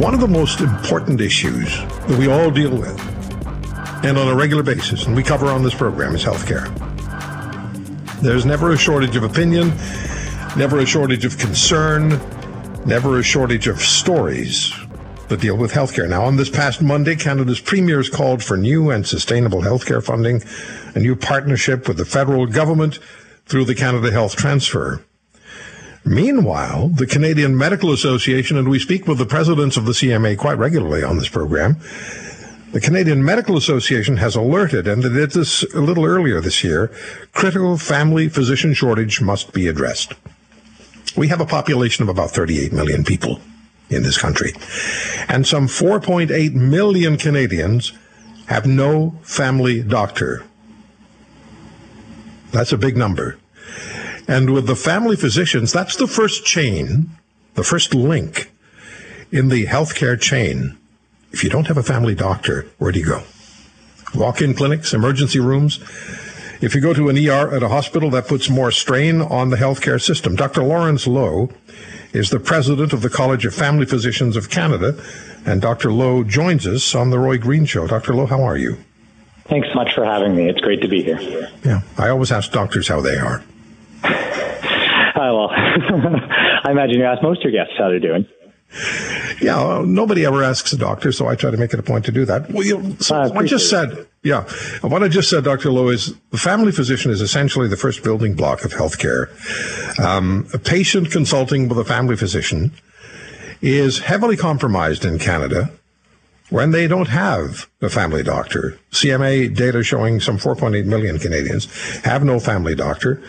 One of the most important issues that we all deal with, and on a regular basis, and we cover on this program, is healthcare. There's never a shortage of opinion, never a shortage of concern, never a shortage of stories that deal with healthcare. Now, on this past Monday, Canada's premiers called for new and sustainable healthcare funding, a new partnership with the federal government through the Canada Health Transfer. Meanwhile, the Canadian Medical Association, and we speak with the presidents of the CMA quite regularly on this program, the Canadian Medical Association has alerted, and they did this a little earlier this year, critical family physician shortage must be addressed. We have a population of about 38 million people in this country, and some 4.8 million Canadians have no family doctor. That's a big number. And with the family physicians, that's the first chain, the first link in the healthcare chain. If you don't have a family doctor, where do you go? Walk in clinics, emergency rooms. If you go to an ER at a hospital, that puts more strain on the healthcare system. Dr. Lawrence Loh is the president of the College of Family Physicians of Canada, and Dr. Loh joins us on the Roy Green Show. Dr. Loh, how are you? Thanks so much for having me. It's great to be here. Yeah, I always ask doctors how they are. Uh, well, I imagine you ask most of your guests how they're doing. Yeah, well, nobody ever asks a doctor, so I try to make it a point to do that. Well, you, so I what I just said, yeah, what I just said, Dr. Loh, is the family physician is essentially the first building block of healthcare. Um, a patient consulting with a family physician is heavily compromised in Canada when they don't have a family doctor. CMA data showing some 4.8 million Canadians have no family doctor.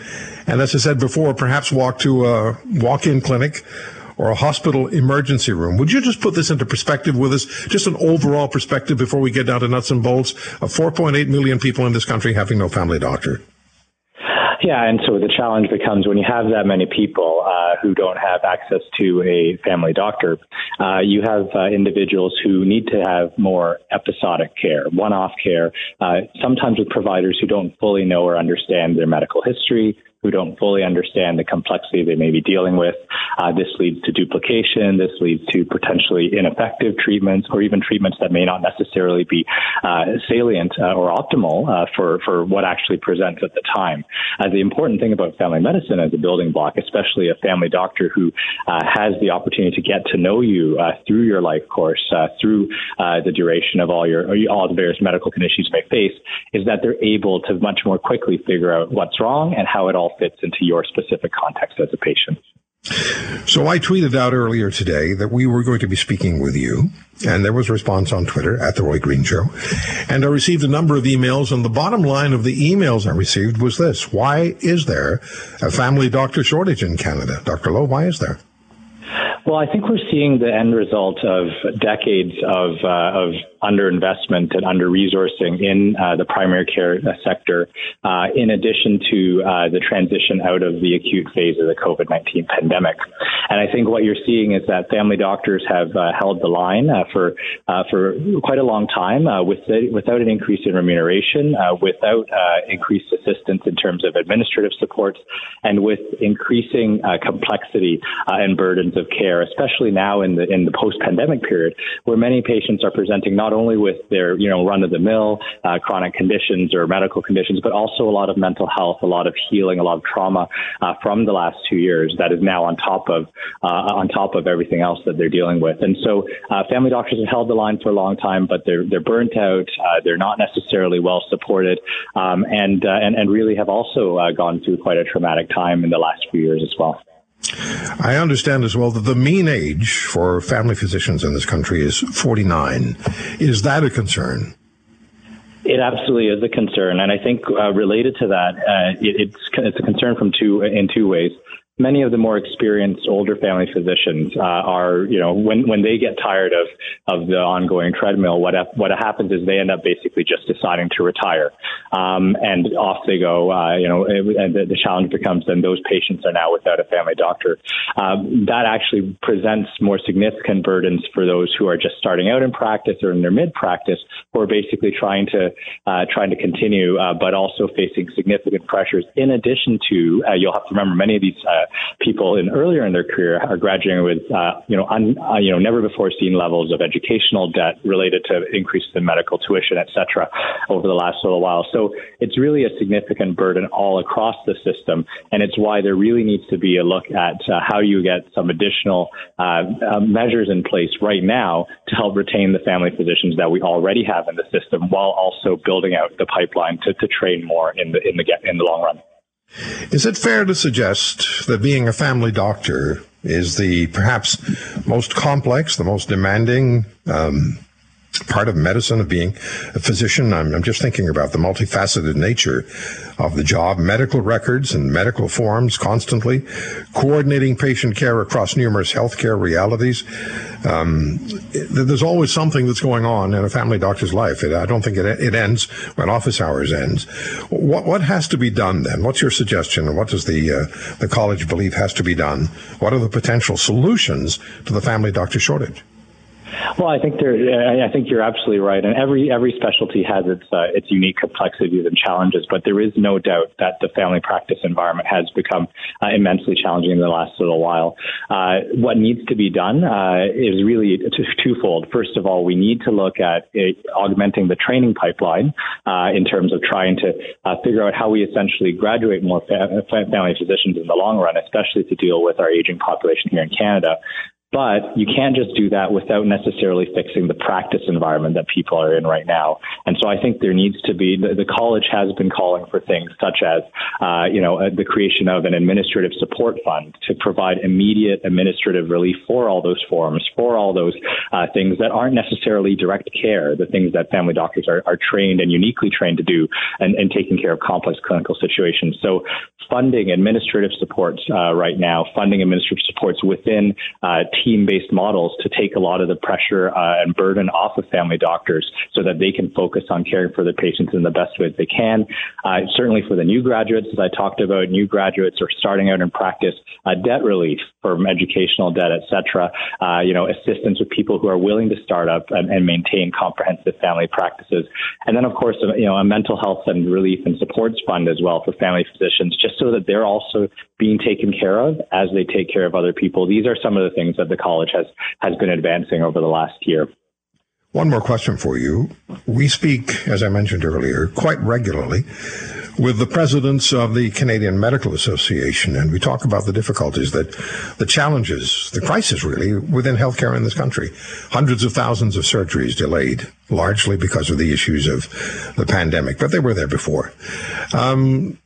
And as I said before, perhaps walk to a walk-in clinic or a hospital emergency room. Would you just put this into perspective with us? Just an overall perspective before we get down to nuts and bolts of 4.8 million people in this country having no family doctor. Yeah, and so the challenge becomes when you have that many people uh, who don't have access to a family doctor, uh, you have uh, individuals who need to have more episodic care, one off care, uh, sometimes with providers who don't fully know or understand their medical history, who don't fully understand the complexity they may be dealing with. Uh, this leads to duplication. This leads to potentially ineffective treatments or even treatments that may not necessarily be uh, salient uh, or optimal uh, for, for what actually presents at the time. Uh, the important thing about family medicine as a building block, especially a family doctor who uh, has the opportunity to get to know you through your life course, through the duration of all your all the various medical conditions you may face, is that they're able to much more quickly figure out what's wrong and how it all fits into your specific context as a patient. So I tweeted out earlier today that we were going to be speaking with you, and there was a response on Twitter at the Roy Green Show. And I received a number of emails, and the bottom line of the emails I received was this. Why is there a family doctor shortage in Canada? Dr. Loh, why is there? Well, I think we're seeing the end result of decades of uh, of underinvestment and under resourcing in uh, the primary care sector, uh, in addition to uh, the transition out of the acute phase of the COVID nineteen pandemic. And I think what you're seeing is that family doctors have uh, held the line uh, for for quite a long time with the, without an increase in remuneration, without increased assistance in terms of administrative supports, and with increasing complexity and burdens of care, especially now in the in the post pandemic period, where many patients are presenting not only with their you know run of the mill uh, chronic conditions or medical conditions, but also a lot of mental health, a lot of healing, a lot of trauma uh, from the last two years that is now on top of uh, on top of everything else that they're dealing with. And so, uh, family doctors have held the line for a long time, but they're they're burnt out. Uh, they're not necessarily well supported, um, and, uh, and and really have also gone through quite a traumatic time in the last few years as well. I understand as well that the mean age for family physicians in this country is 49. Is that a concern? It absolutely is a concern, and I think uh, related to that, uh, it, it's it's a concern from two in two ways many of the more experienced older family physicians uh, are, you know, when, when they get tired of, of the ongoing treadmill, what, what happens is they end up basically just deciding to retire. Um, and off they go, uh, you know, and the, the, challenge becomes then those patients are now without a family doctor. Um, that actually presents more significant burdens for those who are just starting out in practice or in their mid practice who are basically trying to, uh, trying to continue, uh, but also facing significant pressures in addition to, uh, you'll have to remember many of these people in earlier in their career are graduating with, uh, you know, un, uh, you know, never before seen levels of educational debt related to increases in medical tuition, et cetera, over the last little while. So it's really a significant burden all across the system, and it's why there really needs to be a look at uh, how you get some additional uh, uh, measures in place right now to help retain the family physicians that we already have in the system, while also building out the pipeline to, to train more in the in the in the long run. Is it fair to suggest that being a family doctor is the perhaps most complex, the most demanding um, part of medicine, of being a physician. I'm, I'm, just thinking about the multifaceted nature of the job, medical records and medical forms constantly, coordinating patient care across numerous healthcare realities. Um, there's always something that's going on in a family doctor's life. It, I don't think it, it ends when office hours ends. What, what has to be done then? What's your suggestion? What does the, uh, the college believe has to be done? What are the potential solutions to the family doctor shortage? Well, I think there. I think you're absolutely right, and every every specialty has its uh, its unique complexities and challenges. But there is no doubt that the family practice environment has become uh, immensely challenging in the last little while. Uh, what needs to be done uh, is really twofold. First of all, we need to look at augmenting the training pipeline uh, in terms of trying to uh, figure out how we essentially graduate more fa- family physicians in the long run, especially to deal with our aging population here in Canada. But you can't just do that without necessarily fixing the practice environment that people are in right now. And so I think there needs to be the, the college has been calling for things such as, uh, you know, uh, the creation of an administrative support fund to provide immediate administrative relief for all those forms, for all those uh, things that aren't necessarily direct care, the things that family doctors are, are trained and uniquely trained to do, and, and taking care of complex clinical situations. So funding administrative supports uh, right now, funding administrative supports within uh, team based models to take a lot of the pressure uh, and burden off of family doctors so that they can focus on caring for their patients in the best way they can. Uh, certainly for the new graduates, as I talked about, new graduates are starting out in practice, uh, debt relief from educational debt, et cetera, uh, you know, assistance with people who are willing to start up and, and maintain comprehensive family practices. And then, of course, you know, a mental health and relief and supports fund as well for family physicians, just so that they're also being taken care of as they take care of other people. These are some of the things that the college has, has been advancing over the last year. One more question for you. We speak, as I mentioned earlier, quite regularly with the presidents of the Canadian Medical Association, and we talk about the difficulties that the challenges, the crisis really, within healthcare in this country. Hundreds of thousands of surgeries delayed, largely because of the issues of the pandemic, but they were there before. Um,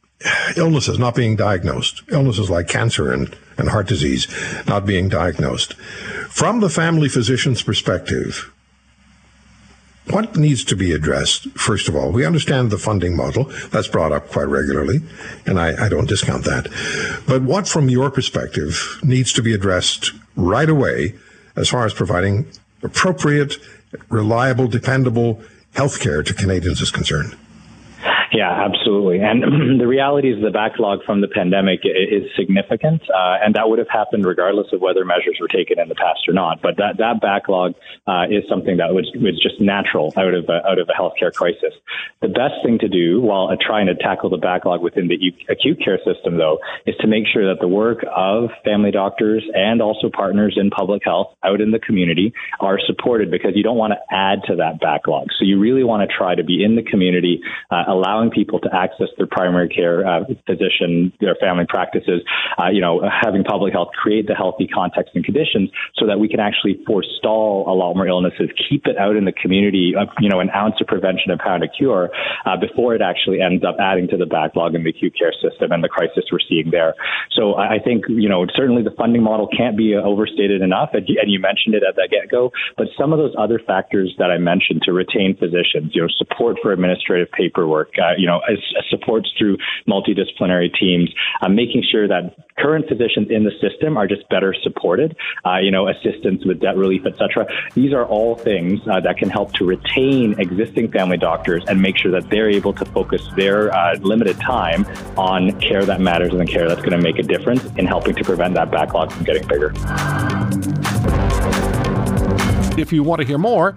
illnesses not being diagnosed, illnesses like cancer and, and heart disease not being diagnosed. From the family physician's perspective, what needs to be addressed, first of all? We understand the funding model. That's brought up quite regularly, and I, I don't discount that. But what, from your perspective, needs to be addressed right away as far as providing appropriate, reliable, dependable health care to Canadians is concerned? Yeah, absolutely. And the reality is the backlog from the pandemic is significant, uh, and that would have happened regardless of whether measures were taken in the past or not. But that, that backlog uh, is something that was, was just natural out of a, out of a healthcare crisis. The best thing to do while trying to tackle the backlog within the acute care system, though, is to make sure that the work of family doctors and also partners in public health out in the community are supported because you don't want to add to that backlog. So you really want to try to be in the community, uh, allowing allowing people to access their primary care uh, physician, their family practices, uh, you know, having public health create the healthy context and conditions so that we can actually forestall a lot more illnesses, keep it out in the community, uh, you know, an ounce of prevention, a pound of cure, uh, before it actually ends up adding to the backlog in the acute care system and the crisis we're seeing there. So I think, you know, certainly the funding model can't be overstated enough. And you mentioned it at the get go, but some of those other factors that I mentioned to retain physicians, you know, support for administrative paperwork, uh, you know, as, supports through multidisciplinary teams, uh, making sure that current physicians in the system are just better supported, uh, you know, assistance with debt relief, etc. These are all things uh, that can help to retain existing family doctors and make sure that they're able to focus their uh, limited time on care that matters and care that's going to make a difference in helping to prevent that backlog from getting bigger. If you want to hear more,